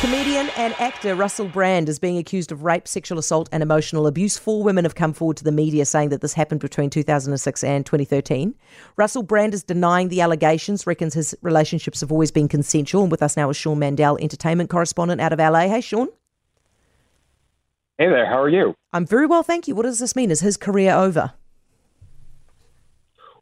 Comedian and actor Russell Brand is being accused of rape, sexual assault, and emotional abuse. Four women have come forward to the media saying that this happened between 2006 and 2013. Russell Brand is denying the allegations, reckons his relationships have always been consensual. And with us now is Sean Mandell, entertainment correspondent out of LA. Hey, Sean. Hey there, how are you? I'm very well, thank you. What does this mean? Is his career over?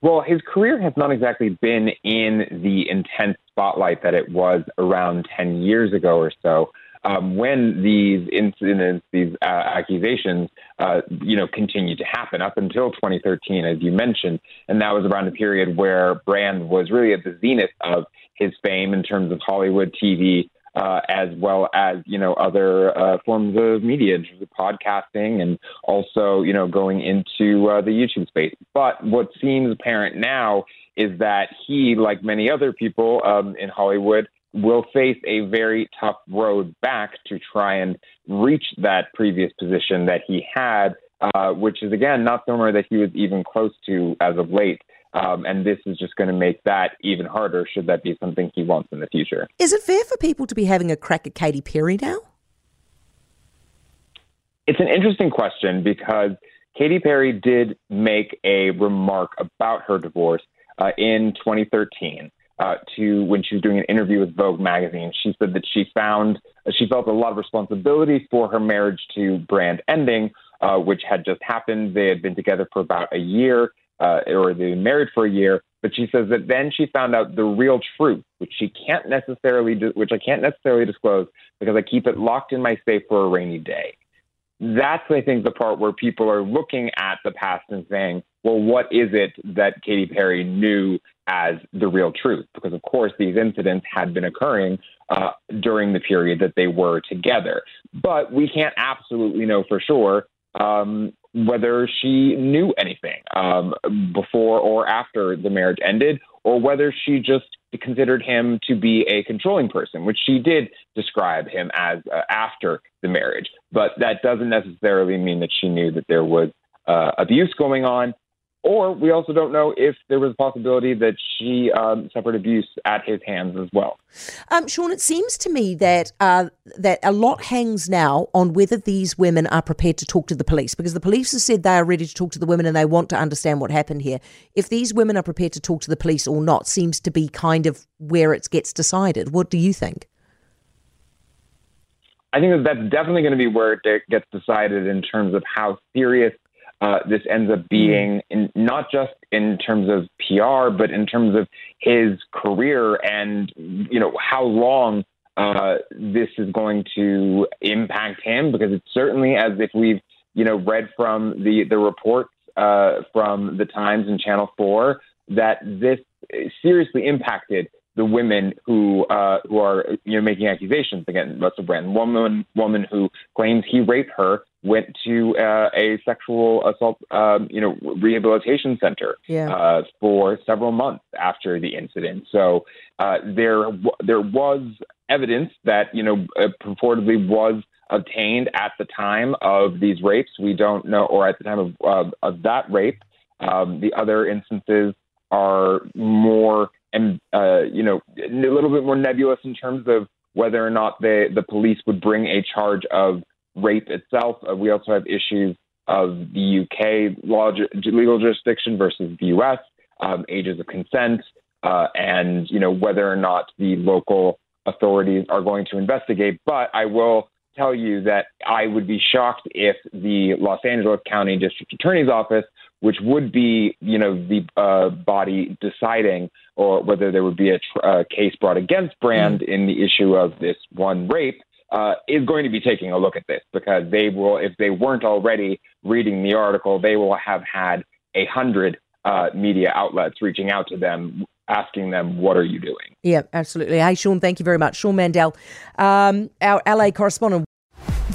Well, his career has not exactly been in the intense spotlight that it was around 10 years ago or so. Um, when these incidents, these uh, accusations, uh, you know, continued to happen up until 2013, as you mentioned, and that was around a period where Brand was really at the zenith of his fame in terms of Hollywood TV, uh, as well as you know other uh, forms of media, in terms of podcasting, and also you know going into uh, the YouTube space. But what seems apparent now is that he, like many other people um, in Hollywood, will face a very tough road back to try and reach that previous position that he had, uh, which is again not somewhere that he was even close to as of late. Um, and this is just going to make that even harder should that be something he wants in the future. Is it fair for people to be having a crack at Katy Perry now? It's an interesting question because Katy Perry did make a remark about her divorce uh, in 2013. Uh, to when she was doing an interview with Vogue magazine, she said that she found uh, she felt a lot of responsibility for her marriage to Brand ending, uh, which had just happened. They had been together for about a year, uh, or they've been married for a year. But she says that then she found out the real truth, which she can't necessarily, do, which I can't necessarily disclose because I keep it locked in my safe for a rainy day. That's, I think, the part where people are looking at the past and saying, well, what is it that Katy Perry knew as the real truth? Because, of course, these incidents had been occurring uh, during the period that they were together. But we can't absolutely know for sure um, whether she knew anything um, before or after the marriage ended, or whether she just considered him to be a controlling person, which she did describe him as uh, after the marriage. But that doesn't necessarily mean that she knew that there was uh, abuse going on. Or we also don't know if there was a possibility that she um, suffered abuse at his hands as well. Um, Sean, it seems to me that uh, that a lot hangs now on whether these women are prepared to talk to the police, because the police have said they are ready to talk to the women and they want to understand what happened here. If these women are prepared to talk to the police or not, seems to be kind of where it gets decided. What do you think? I think that that's definitely going to be where it gets decided in terms of how serious uh, this ends up being in, not just in terms of PR, but in terms of his career and you know how long uh, this is going to impact him. Because it's certainly as if we've you know read from the the reports uh, from the Times and Channel Four that this seriously impacted the women who uh, who are you know making accusations against Russell Brand. One woman woman who claims he raped her went to uh, a sexual assault um, you know rehabilitation center yeah. uh, for several months after the incident. So uh, there there was evidence that you know uh, purportedly was obtained at the time of these rapes. We don't know, or at the time of uh, of that rape. Um, the other instances are more and uh, you know a little bit more nebulous in terms of whether or not the the police would bring a charge of rape itself. Uh, we also have issues of the UK law legal jurisdiction versus the US, um, ages of consent, uh, and you know whether or not the local authorities are going to investigate. But I will tell you that I would be shocked if the Los Angeles County District Attorney's Office which would be, you know, the uh, body deciding or whether there would be a, tr- a case brought against Brand mm. in the issue of this one rape. Uh, is going to be taking a look at this because they will, if they weren't already reading the article, they will have had a hundred uh, media outlets reaching out to them asking them, What are you doing? Yeah, absolutely. Hey, Sean, thank you very much. Sean Mandell, um, our LA correspondent.